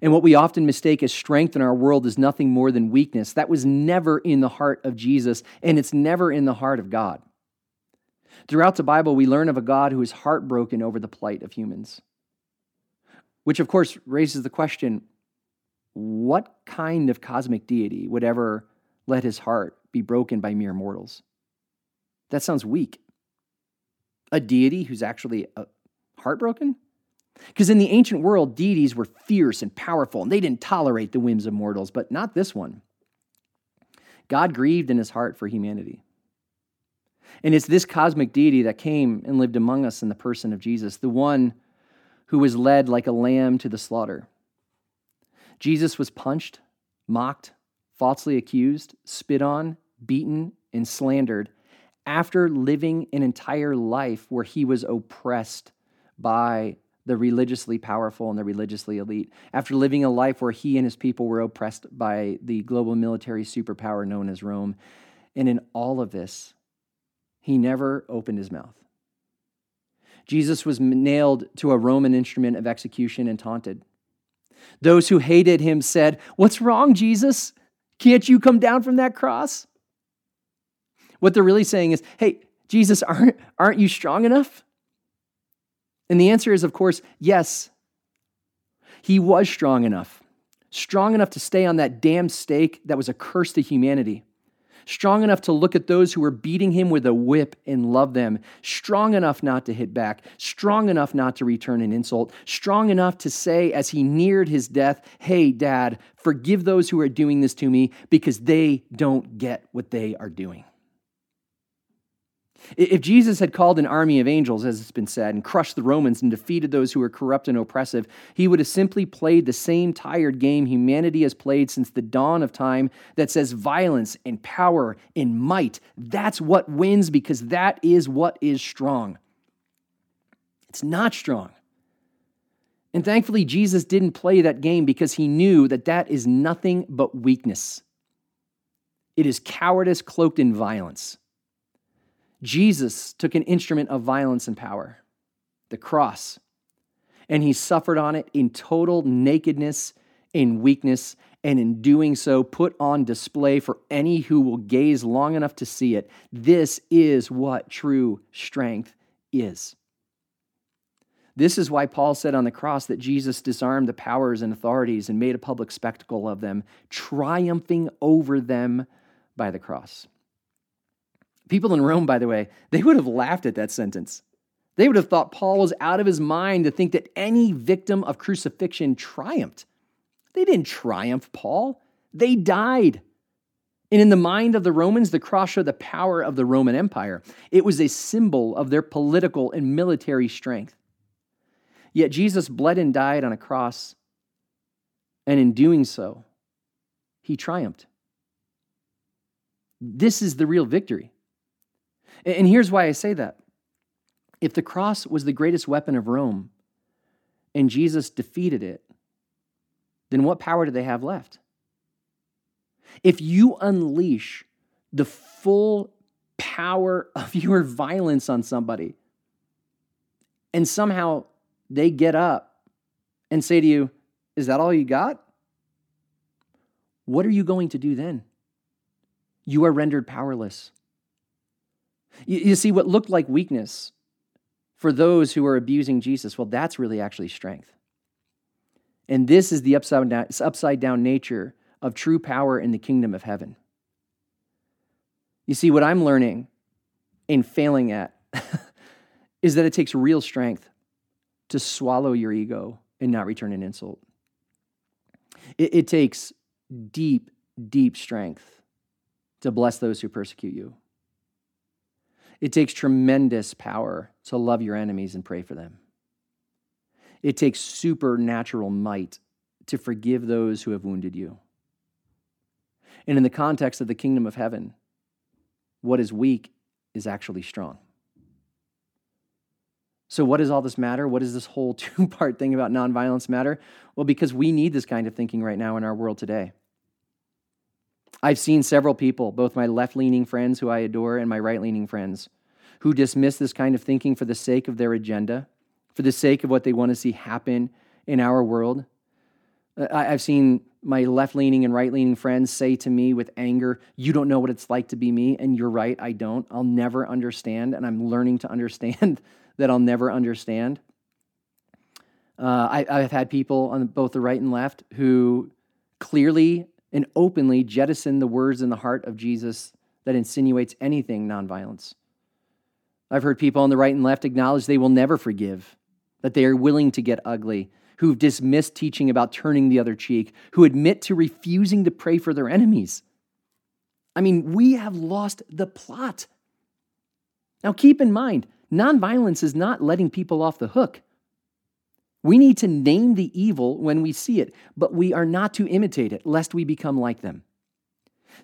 And what we often mistake as strength in our world is nothing more than weakness. That was never in the heart of Jesus, and it's never in the heart of God. Throughout the Bible, we learn of a God who is heartbroken over the plight of humans. Which, of course, raises the question what kind of cosmic deity would ever let his heart be broken by mere mortals? That sounds weak. A deity who's actually uh, heartbroken? Because in the ancient world, deities were fierce and powerful, and they didn't tolerate the whims of mortals, but not this one. God grieved in his heart for humanity. And it's this cosmic deity that came and lived among us in the person of Jesus, the one who was led like a lamb to the slaughter. Jesus was punched, mocked, falsely accused, spit on, beaten, and slandered after living an entire life where he was oppressed by the religiously powerful and the religiously elite, after living a life where he and his people were oppressed by the global military superpower known as Rome. And in all of this, he never opened his mouth. Jesus was nailed to a Roman instrument of execution and taunted. Those who hated him said, What's wrong, Jesus? Can't you come down from that cross? What they're really saying is, Hey, Jesus, aren't, aren't you strong enough? And the answer is, of course, yes. He was strong enough, strong enough to stay on that damn stake that was a curse to humanity strong enough to look at those who were beating him with a whip and love them, strong enough not to hit back, strong enough not to return an insult, strong enough to say as he neared his death, Hey, dad, forgive those who are doing this to me because they don't get what they are doing. If Jesus had called an army of angels, as it's been said, and crushed the Romans and defeated those who were corrupt and oppressive, he would have simply played the same tired game humanity has played since the dawn of time that says violence and power and might. That's what wins because that is what is strong. It's not strong. And thankfully, Jesus didn't play that game because he knew that that is nothing but weakness. It is cowardice cloaked in violence. Jesus took an instrument of violence and power, the cross, and he suffered on it in total nakedness, in weakness, and in doing so, put on display for any who will gaze long enough to see it. This is what true strength is. This is why Paul said on the cross that Jesus disarmed the powers and authorities and made a public spectacle of them, triumphing over them by the cross. People in Rome, by the way, they would have laughed at that sentence. They would have thought Paul was out of his mind to think that any victim of crucifixion triumphed. They didn't triumph Paul, they died. And in the mind of the Romans, the cross showed the power of the Roman Empire. It was a symbol of their political and military strength. Yet Jesus bled and died on a cross, and in doing so, he triumphed. This is the real victory. And here's why I say that. If the cross was the greatest weapon of Rome and Jesus defeated it, then what power do they have left? If you unleash the full power of your violence on somebody and somehow they get up and say to you, Is that all you got? What are you going to do then? You are rendered powerless. You, you see, what looked like weakness for those who are abusing Jesus, well, that's really actually strength. And this is the upside down, upside down nature of true power in the kingdom of heaven. You see, what I'm learning and failing at is that it takes real strength to swallow your ego and not return an insult. It, it takes deep, deep strength to bless those who persecute you. It takes tremendous power to love your enemies and pray for them. It takes supernatural might to forgive those who have wounded you. And in the context of the kingdom of heaven, what is weak is actually strong. So, what does all this matter? What does this whole two part thing about nonviolence matter? Well, because we need this kind of thinking right now in our world today. I've seen several people, both my left leaning friends who I adore and my right leaning friends, who dismiss this kind of thinking for the sake of their agenda, for the sake of what they want to see happen in our world. I've seen my left leaning and right leaning friends say to me with anger, You don't know what it's like to be me. And you're right, I don't. I'll never understand. And I'm learning to understand that I'll never understand. Uh, I, have had people on both the right and left who clearly and openly jettison the words in the heart of Jesus that insinuates anything nonviolence. I've heard people on the right and left acknowledge they will never forgive, that they are willing to get ugly, who've dismissed teaching about turning the other cheek, who admit to refusing to pray for their enemies. I mean, we have lost the plot. Now, keep in mind, Nonviolence is not letting people off the hook. We need to name the evil when we see it, but we are not to imitate it, lest we become like them.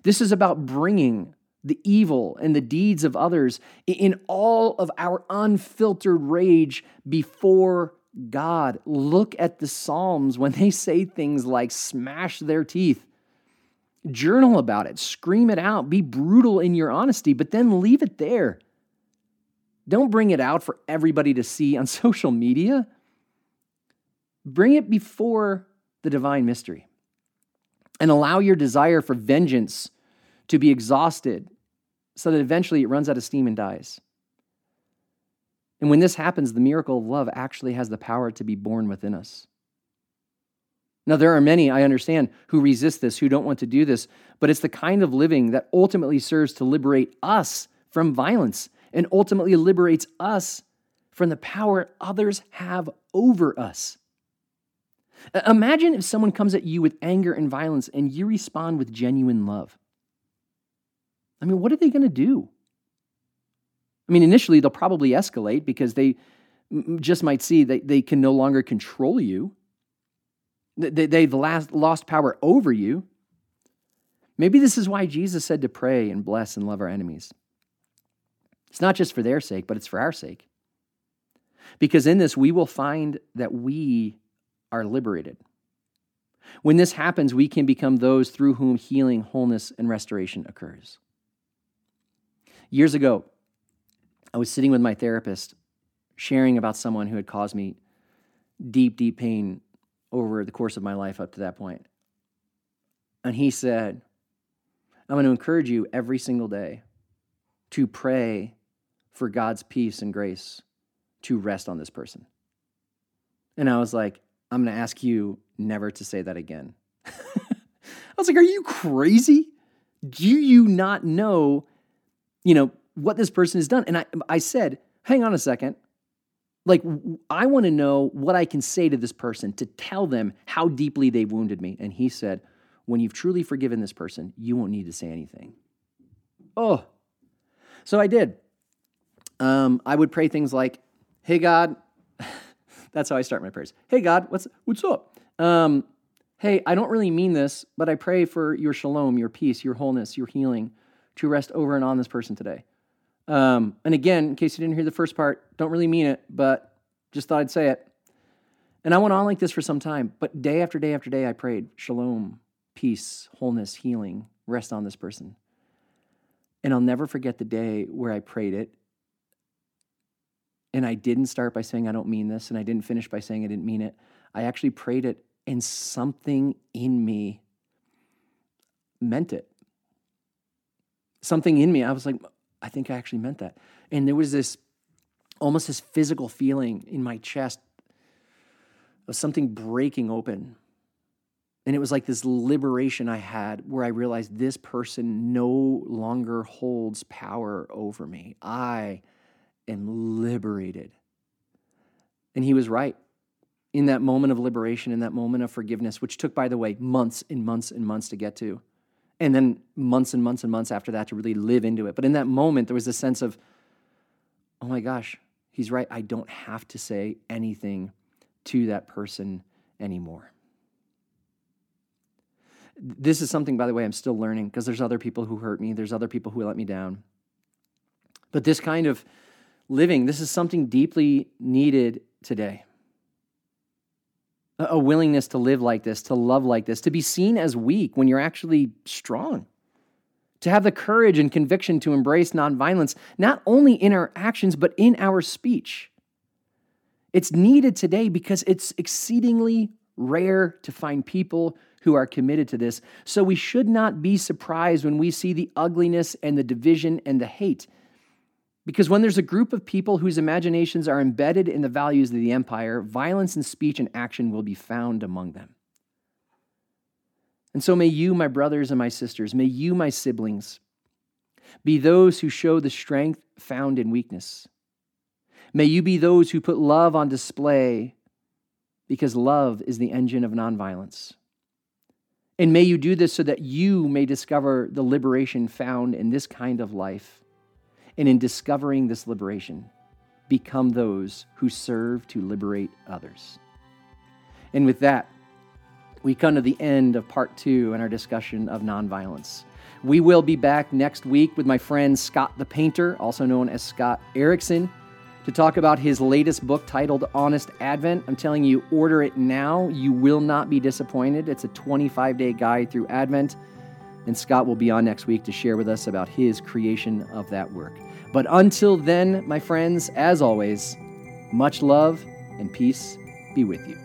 This is about bringing the evil and the deeds of others in all of our unfiltered rage before God. Look at the Psalms when they say things like smash their teeth. Journal about it, scream it out, be brutal in your honesty, but then leave it there. Don't bring it out for everybody to see on social media. Bring it before the divine mystery and allow your desire for vengeance to be exhausted so that eventually it runs out of steam and dies. And when this happens, the miracle of love actually has the power to be born within us. Now, there are many, I understand, who resist this, who don't want to do this, but it's the kind of living that ultimately serves to liberate us from violence and ultimately liberates us from the power others have over us. Imagine if someone comes at you with anger and violence and you respond with genuine love. I mean, what are they going to do? I mean, initially they'll probably escalate because they just might see that they can no longer control you. They've lost power over you. Maybe this is why Jesus said to pray and bless and love our enemies. It's not just for their sake, but it's for our sake. Because in this, we will find that we are liberated. When this happens, we can become those through whom healing, wholeness, and restoration occurs. Years ago, I was sitting with my therapist, sharing about someone who had caused me deep, deep pain over the course of my life up to that point. And he said, I'm going to encourage you every single day to pray for God's peace and grace to rest on this person. And I was like, I'm going to ask you never to say that again. I was like, Are you crazy? Do you not know, you know, what this person has done? And I, I said, Hang on a second. Like, I want to know what I can say to this person to tell them how deeply they wounded me. And he said, When you've truly forgiven this person, you won't need to say anything. Oh. So I did. Um, I would pray things like, Hey, God, that's how I start my prayers. Hey, God, what's, what's up? Um, hey, I don't really mean this, but I pray for your shalom, your peace, your wholeness, your healing to rest over and on this person today. Um, and again, in case you didn't hear the first part, don't really mean it, but just thought I'd say it. And I went on like this for some time, but day after day after day, I prayed shalom, peace, wholeness, healing, rest on this person. And I'll never forget the day where I prayed it and I didn't start by saying, I don't mean this, and I didn't finish by saying I didn't mean it. I actually prayed it, and something in me meant it. Something in me, I was like, I think I actually meant that. And there was this almost this physical feeling in my chest of something breaking open. And it was like this liberation I had where I realized this person no longer holds power over me. I am liberated. And he was right. In that moment of liberation, in that moment of forgiveness, which took, by the way, months and months and months to get to, and then months and months and months after that to really live into it. But in that moment, there was a sense of, oh my gosh, he's right. I don't have to say anything to that person anymore. This is something, by the way, I'm still learning because there's other people who hurt me, there's other people who let me down. But this kind of living. This is something deeply needed today. A willingness to live like this, to love like this, to be seen as weak when you're actually strong, to have the courage and conviction to embrace nonviolence, not only in our actions, but in our speech. It's needed today because it's exceedingly rare to find people who are committed to this. So we should not be surprised when we see the ugliness and the division and the hate. Because when there's a group of people whose imaginations are embedded in the values of the empire, violence in speech and action will be found among them. And so may you, my brothers and my sisters, may you, my siblings, be those who show the strength found in weakness. May you be those who put love on display because love is the engine of nonviolence. And may you do this so that you may discover the liberation found in this kind of life and in discovering this liberation, become those who serve to liberate others. And with that, we come to the end of part two in our discussion of nonviolence. We will be back next week with my friend Scott the Painter, also known as Scott Erickson, to talk about his latest book titled Honest Advent. I'm telling you, order it now. You will not be disappointed. It's a 25 day guide through Advent. And Scott will be on next week to share with us about his creation of that work. But until then, my friends, as always, much love and peace be with you.